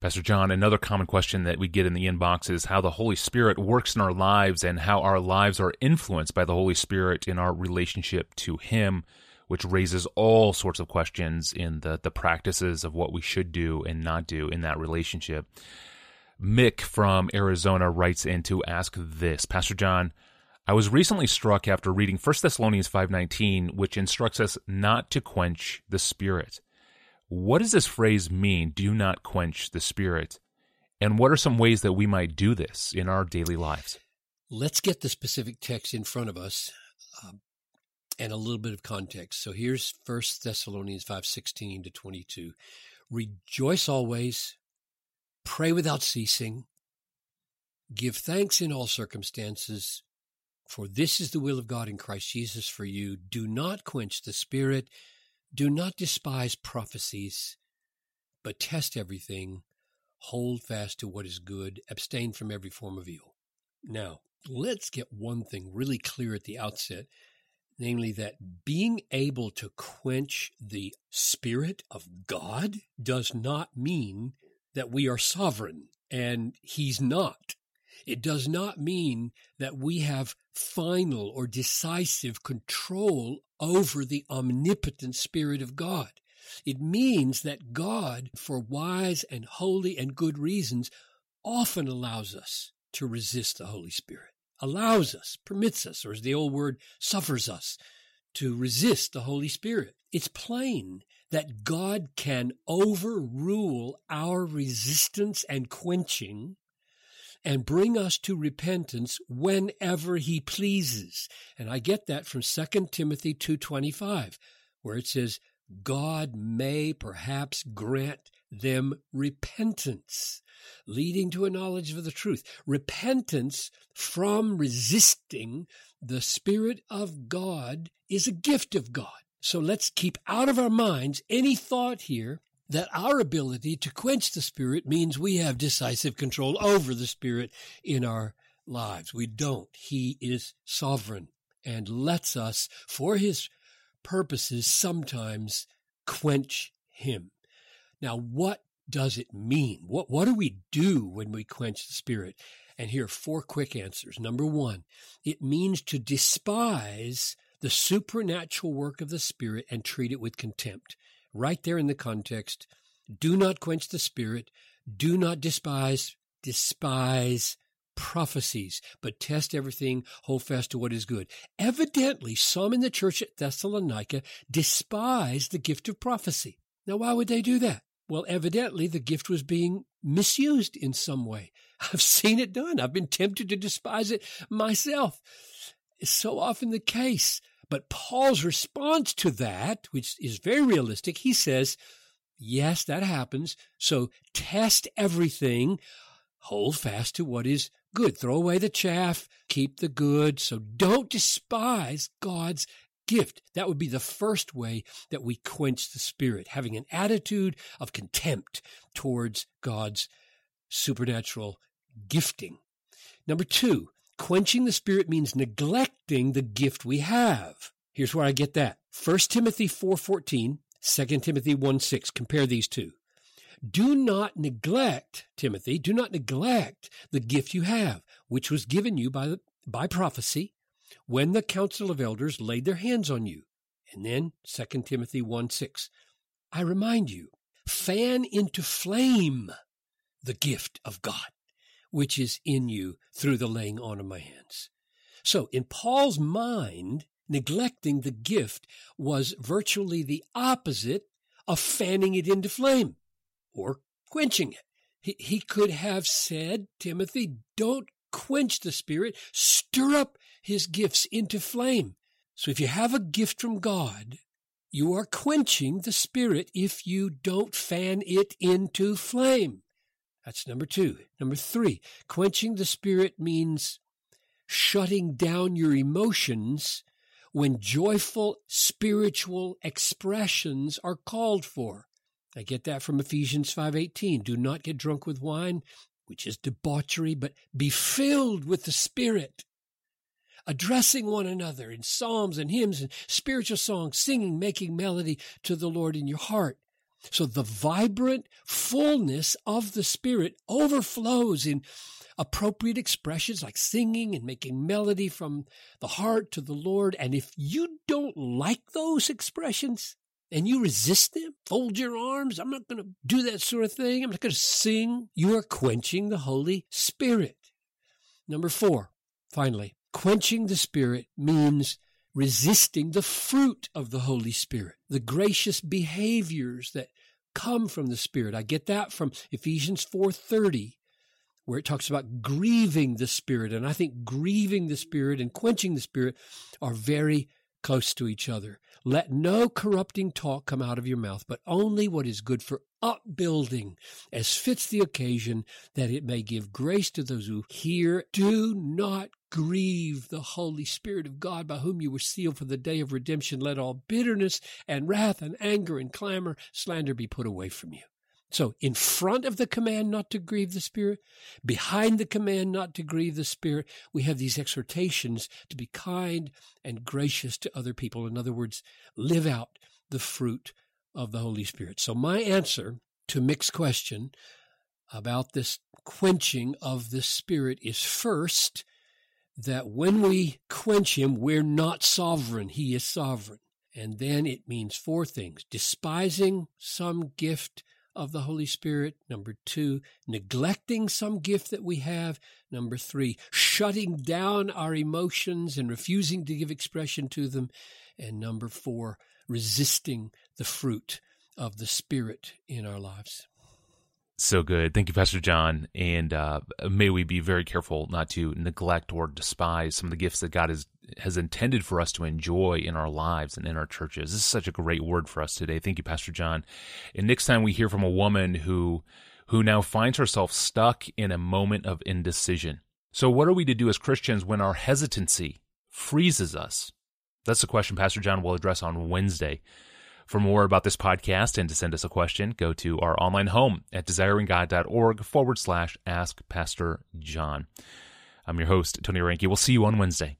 Pastor John, another common question that we get in the inbox is how the Holy Spirit works in our lives and how our lives are influenced by the Holy Spirit in our relationship to Him, which raises all sorts of questions in the, the practices of what we should do and not do in that relationship. Mick from Arizona writes in to ask this Pastor John, I was recently struck after reading 1 Thessalonians 5:19 which instructs us not to quench the spirit. What does this phrase mean, do not quench the spirit? And what are some ways that we might do this in our daily lives? Let's get the specific text in front of us um, and a little bit of context. So here's 1 Thessalonians 5:16 to 22. Rejoice always, pray without ceasing, give thanks in all circumstances, for this is the will of God in Christ Jesus for you. Do not quench the spirit. Do not despise prophecies, but test everything. Hold fast to what is good. Abstain from every form of evil. Now, let's get one thing really clear at the outset namely that being able to quench the Spirit of God does not mean that we are sovereign, and He's not. It does not mean that we have final or decisive control over the omnipotent Spirit of God. It means that God, for wise and holy and good reasons, often allows us to resist the Holy Spirit, allows us, permits us, or as the old word, suffers us to resist the Holy Spirit. It's plain that God can overrule our resistance and quenching and bring us to repentance whenever he pleases. And I get that from 2 Timothy 2:25 where it says God may perhaps grant them repentance, leading to a knowledge of the truth. Repentance from resisting the Spirit of God is a gift of God. So let's keep out of our minds any thought here that our ability to quench the Spirit means we have decisive control over the Spirit in our lives. We don't. He is sovereign and lets us, for His purposes, sometimes quench Him. Now, what does it mean? What, what do we do when we quench the Spirit? And here are four quick answers. Number one, it means to despise the supernatural work of the Spirit and treat it with contempt right there in the context. Do not quench the spirit. Do not despise, despise prophecies, but test everything, hold fast to what is good. Evidently, some in the church at Thessalonica despised the gift of prophecy. Now, why would they do that? Well, evidently the gift was being misused in some way. I've seen it done. I've been tempted to despise it myself. It's so often the case. But Paul's response to that, which is very realistic, he says, yes, that happens. So test everything. Hold fast to what is good. Throw away the chaff. Keep the good. So don't despise God's gift. That would be the first way that we quench the spirit, having an attitude of contempt towards God's supernatural gifting. Number two, Quenching the spirit means neglecting the gift we have. Here's where I get that. 1 Timothy 4:14, 2 Timothy 1:6. Compare these two. Do not neglect, Timothy, do not neglect the gift you have, which was given you by, the, by prophecy when the council of elders laid their hands on you. And then 2 Timothy 1 6. I remind you, fan into flame the gift of God which is in you through the laying on of my hands. So in Paul's mind, neglecting the gift was virtually the opposite of fanning it into flame or quenching it. He, he could have said, Timothy, don't quench the spirit, stir up his gifts into flame. So if you have a gift from God, you are quenching the spirit if you don't fan it into flame. That's number two. Number three, quenching the spirit means shutting down your emotions when joyful spiritual expressions are called for. I get that from Ephesians 5:18. Do not get drunk with wine, which is debauchery, but be filled with the Spirit. Addressing one another in psalms and hymns and spiritual songs, singing, making melody to the Lord in your heart. So the vibrant fullness of the Spirit overflows in appropriate expressions like singing and making melody from the heart to the Lord. And if you don't like those expressions and you resist them, fold your arms, I'm not going to do that sort of thing. I'm not going to sing. You are quenching the Holy Spirit. Number four, finally, quenching the Spirit means resisting the fruit of the Holy Spirit, the gracious behaviors that come from the Spirit. I get that from Ephesians 4:30 where it talks about grieving the Spirit. And I think grieving the Spirit and quenching the Spirit are very close to each other. Let no corrupting talk come out of your mouth, but only what is good for upbuilding, as fits the occasion, that it may give grace to those who hear. Do not grieve the Holy Spirit of God, by whom you were sealed for the day of redemption. Let all bitterness and wrath and anger and clamor, slander be put away from you. So, in front of the command not to grieve the Spirit, behind the command not to grieve the Spirit, we have these exhortations to be kind and gracious to other people. In other words, live out the fruit of the Holy Spirit. So, my answer to Mick's question about this quenching of the Spirit is first that when we quench Him, we're not sovereign, He is sovereign. And then it means four things despising some gift of the Holy Spirit. Number two, neglecting some gift that we have. Number three, shutting down our emotions and refusing to give expression to them. And number four, resisting the fruit of the Spirit in our lives. So good. Thank you, Pastor John. And uh, may we be very careful not to neglect or despise some of the gifts that God has, has intended for us to enjoy in our lives and in our churches. This is such a great word for us today. Thank you, Pastor John. And next time we hear from a woman who who now finds herself stuck in a moment of indecision. So what are we to do as Christians when our hesitancy freezes us? That's the question Pastor John will address on Wednesday. For more about this podcast and to send us a question, go to our online home at desiringgod.org forward slash ask Pastor John. I'm your host, Tony Reinke. We'll see you on Wednesday.